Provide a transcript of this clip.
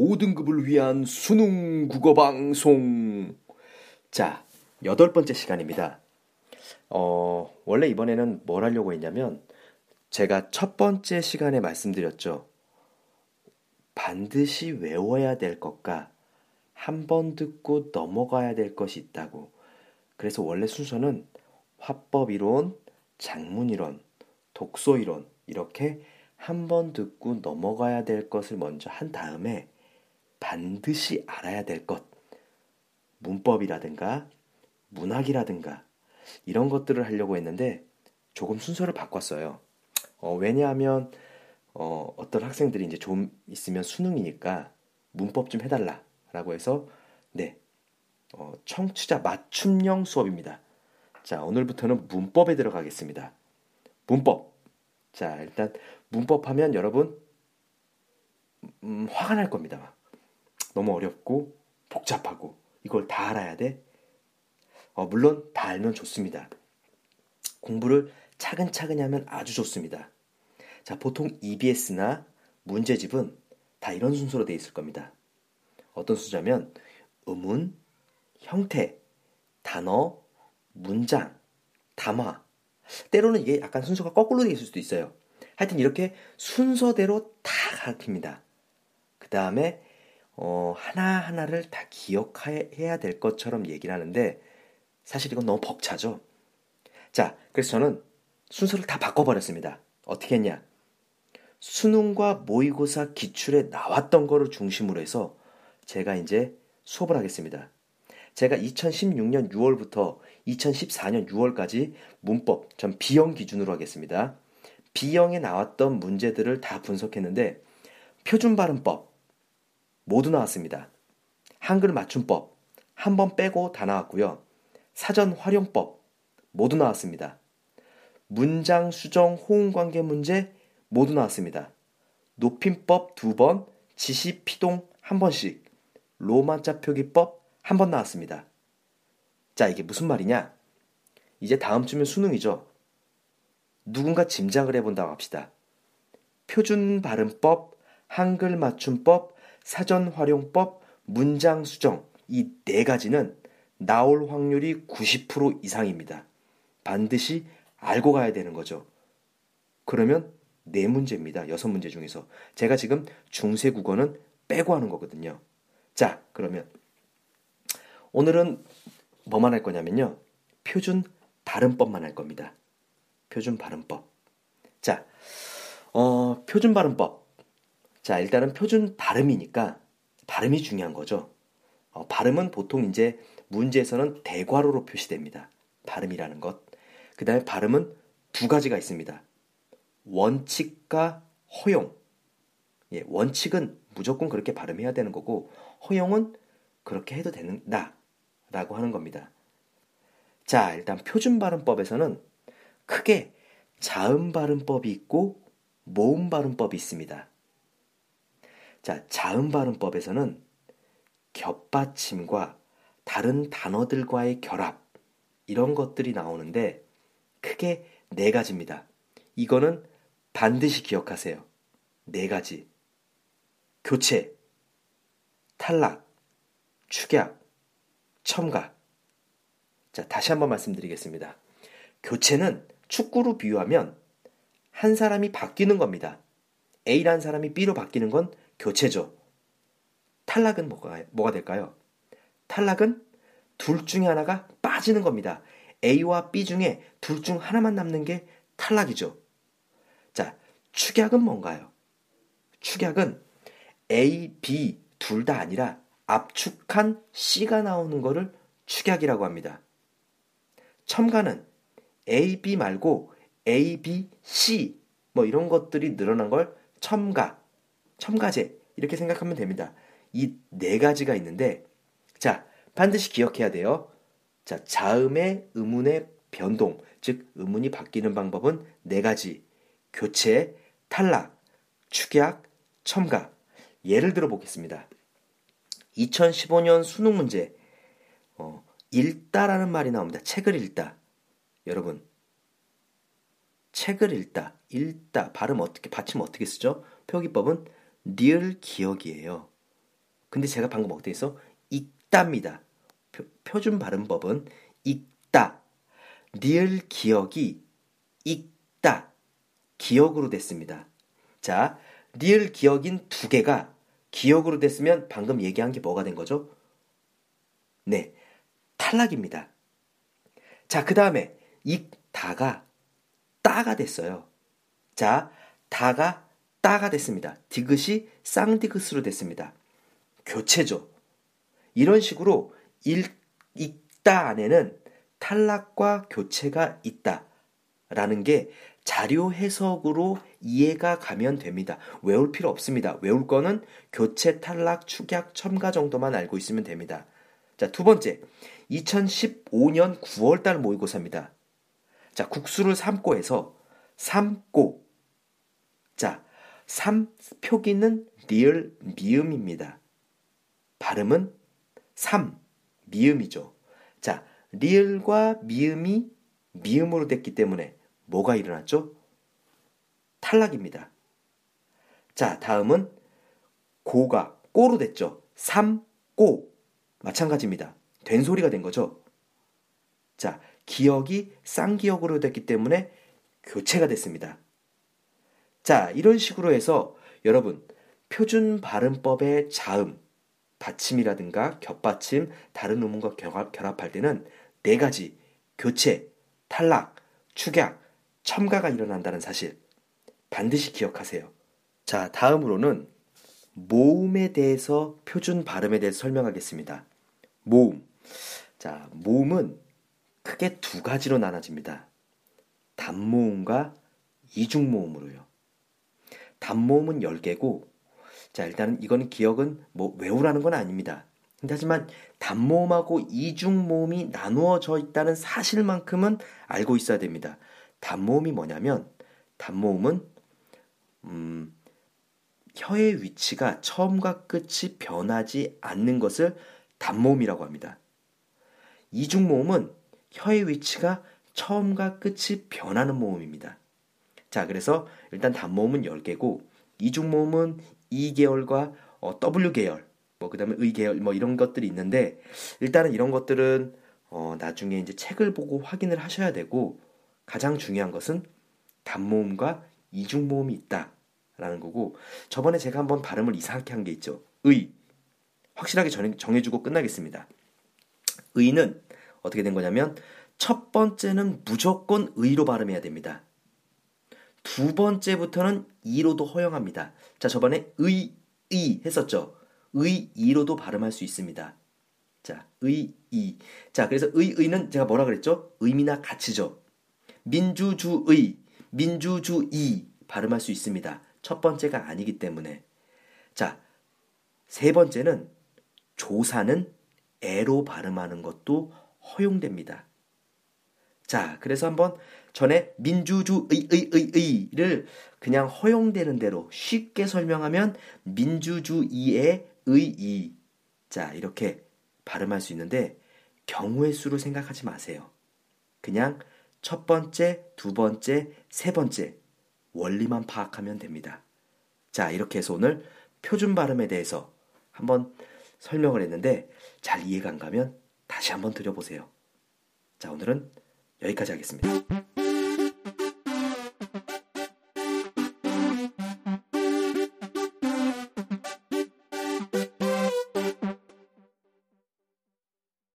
5등급을 위한 수능 국어 방송 자 여덟 번째 시간입니다 어 원래 이번에는 뭘 하려고 했냐면 제가 첫 번째 시간에 말씀드렸죠. 반드시 외워야 될 것과 한 번 듣고 넘어가야 될 것이 있다고. 그래서 원래 순서는 화법 이론, 장문 이론, 독서 이론 이렇게 한 번 듣고 넘어가야 될 것을 먼저 한 다음에 반드시 알아야 될 것, 문법이라든가 문학이라든가 이런 것들을 하려고 했는데 조금 순서를 바꿨어요. 어, 왜냐하면 어, 어떤 학생들이 이제 좀 있으면 수능이니까 문법 좀 해달라라고 해서 네 어, 청취자 맞춤형 수업입니다. 자 오늘부터는 문법에 들어가겠습니다. 문법. 자 일단 문법 하면 여러분 음, 화가 날 겁니다. 너무 어렵고 복잡하고 이걸 다 알아야 돼. 어, 물론 다 알면 좋습니다. 공부를 차근차근히 하면 아주 좋습니다. 자, 보통 EBS나 문제집은 다 이런 순서로 되어 있을 겁니다. 어떤 순서냐면 음운, 형태, 단어, 문장, 담화. 때로는 이게 약간 순서가 거꾸로 되어 있을 수도 있어요. 하여튼 이렇게 순서대로 다 가르칩니다. 그 다음에 어, 하나하나를 다 기억해야 될 것처럼 얘기를 하는데 사실 이건 너무 벅차죠. 자, 그래서 저는 순서를 다 바꿔버렸습니다. 어떻게 했냐? 수능과 모의고사 기출에 나왔던 거를 중심으로 해서 제가 이제 수업을 하겠습니다. 제가 2016년 6월부터 2014년 6월까지 문법, 전 B형 기준으로 하겠습니다. B형에 나왔던 문제들을 다 분석했는데 표준 발음법 모두 나왔습니다. 한글 맞춤법 한 번 빼고 다 나왔고요. 사전 활용법 모두 나왔습니다. 문장 수정 호응 관계 문제 모두 나왔습니다. 높임법 두 번, 지시 피동 한 번씩, 로마자 표기법 한 번 나왔습니다. 자, 이게 무슨 말이냐? 이제 다음 주면 수능이죠. 누군가 짐작을 해본다고 합시다. 표준 발음법, 한글 맞춤법, 사전 활용법, 문장 수정 이 네 가지는 나올 확률이 90% 이상입니다. 반드시 알고 가야 되는 거죠. 그러면 네 문제입니다. 여섯 문제 중에서. 제가 지금 중세 국어는 빼고 하는 거거든요. 자, 그러면 오늘은 뭐만 할 거냐면요. 표준 발음법만 할 겁니다. 표준 발음법. 자, 어, 표준 발음법. 자, 일단은 표준 발음이니까 발음이 중요한 거죠. 어, 발음은 보통 이제 문제에서는 대괄호로 표시됩니다. 발음이라는 것. 그 다음에 발음은 두 가지가 있습니다. 원칙과 허용. 예, 원칙은 무조건 그렇게 발음해야 되는 거고, 허용은 그렇게 해도 된다. 라고 하는 겁니다. 자, 일단 표준 발음법에서는 크게 자음 발음법이 있고 모음 발음법이 있습니다. 자, 자음 발음법에서는 겹받침과 다른 단어들과의 결합, 이런 것들이 나오는데 크게 네 가지입니다. 이거는 반드시 기억하세요. 네 가지. 교체, 탈락, 축약, 첨가. 자, 다시 한번 말씀드리겠습니다. 교체는 축구로 비유하면 한 사람이 바뀌는 겁니다. A라는 사람이 B로 바뀌는 건 교체죠. 탈락은 뭐가, 뭐가 될까요? 탈락은 둘 중에 하나가 빠지는 겁니다. A와 B 중에 둘 중 하나만 남는 게 탈락이죠. 자, 축약은 뭔가요? 축약은 A, B 둘 다 아니라 압축한 C가 나오는 것을 축약이라고 합니다. 첨가는 A, B 말고 A, B, C 뭐 이런 것들이 늘어난 걸 첨가, 첨가제 이렇게 생각하면 됩니다. 이 네 가지가 있는데 자, 반드시 기억해야 돼요. 자, 자음의 의문의 변동, 즉 의문이 바뀌는 방법은 네 가지. 교체, 탈락, 축약, 첨가. 예를 들어 보겠습니다. 2015년 수능 문제 어, 읽다라는 말이 나옵니다. 책을 읽다. 여러분 책을 읽다, 읽다 발음 어떻게 받침 어떻게 쓰죠? 표기법은 리을 기억이에요. 근데 제가 방금 했어? 읽답니다. 표, 준 발음법은 읽다. 리을 기억이 읽다. 기억으로 됐습니다. 자, 리을 기억인 두 개가 기억으로 됐으면 방금 얘기한 게 뭐가 된 거죠? 네, 탈락입니다. 자, 그 다음에 읽다가 따가 됐어요. 자, 다가 따가 됐습니다. 디귿이 쌍디귿으로 됐습니다. 교체죠. 이런 식으로 읽, 읽다 안에는 탈락과 교체가 있다. 라는 게 자료 해석으로 이해가 가면 됩니다. 외울 필요 없습니다. 외울 거는 교체, 탈락, 축약, 첨가 정도만 알고 있으면 됩니다. 자, 두 번째. 2015년 9월달 모의고사입니다. 자, 국수를 삶고 해서 삶고. 자, 삶 표기는 리을 미음입니다. 발음은 삼 미음이죠. 자, 리을과 미음이 미음으로 됐기 때문에 뭐가 일어났죠? 탈락입니다. 자, 다음은 고가 꼬로 됐죠. 삼, 꼬. 마찬가지입니다. 된 소리가 된 거죠. 자, 기억이 쌍기억으로 됐기 때문에 교체가 됐습니다. 자, 이런 식으로 해서 여러분, 표준 발음법의 자음, 받침이라든가 겹받침, 다른 결합, 결합할 때는 네 가지 교체, 탈락, 축약, 첨가가 일어난다는 사실 반드시 기억하세요. 자, 다음으로는 모음에 대해서 표준 발음에 대해서 설명하겠습니다. 모음. 자, 모음은 크게 두 가지로 나눠집니다. 단모음과 이중모음으로요. 단모음은 10개고, 자, 일단은 이거는 기억은 뭐 외우라는 건 아닙니다. 하지만 단모음하고 이중모음이 나누어져 있다는 사실만큼은 알고 있어야 됩니다. 단모음이 뭐냐면, 단모음은, 음, 혀의 위치가 처음과 끝이 변하지 않는 것을 단모음이라고 합니다. 이중모음은 혀의 위치가 처음과 끝이 변하는 모음입니다. 자, 그래서 일단 단모음은 10개고 이중 모음은 E계열과 어, W계열, 뭐 그다음에 의 계열 뭐 이런 것들이 있는데 일단은 이런 것들은 어, 나중에 이제 책을 보고 확인을 하셔야 되고 가장 중요한 것은 단모음과 이중 모음이 있다라는 거고 저번에 제가 한번 발음을 이상하게 한 게 있죠. 의 확실하게 정해 주고 끝나겠습니다. 의는 어떻게 된 거냐면 첫 번째는 무조건 의로 발음해야 됩니다. 두 번째부터는 이로도 허용합니다. 자, 저번에 의, 이 했었죠. 의, 이로도 발음할 수 있습니다. 자, 의, 이. 자, 그래서 의, 의는 제가 뭐라 그랬죠? 의미나 가치죠. 민주주의, 민주주의 발음할 수 있습니다. 첫 번째가 아니기 때문에. 자, 세 번째는 조사는 애로 발음하는 것도 허용됩니다. 자, 그래서 한번 전에 민주주의의의의를 그냥 허용되는 대로 쉽게 설명하면 민주주의의 의의. 자, 이렇게 발음할 수 있는데 경우의 수를 생각하지 마세요. 그냥 첫 번째, 두 번째, 세 번째 원리만 파악하면 됩니다. 자, 이렇게 해서 오늘 표준 발음에 대해서 한번 설명을 했는데 잘 이해가 안 가면 다시 한번 들여보세요. 자, 오늘은 여기까지 하겠습니다.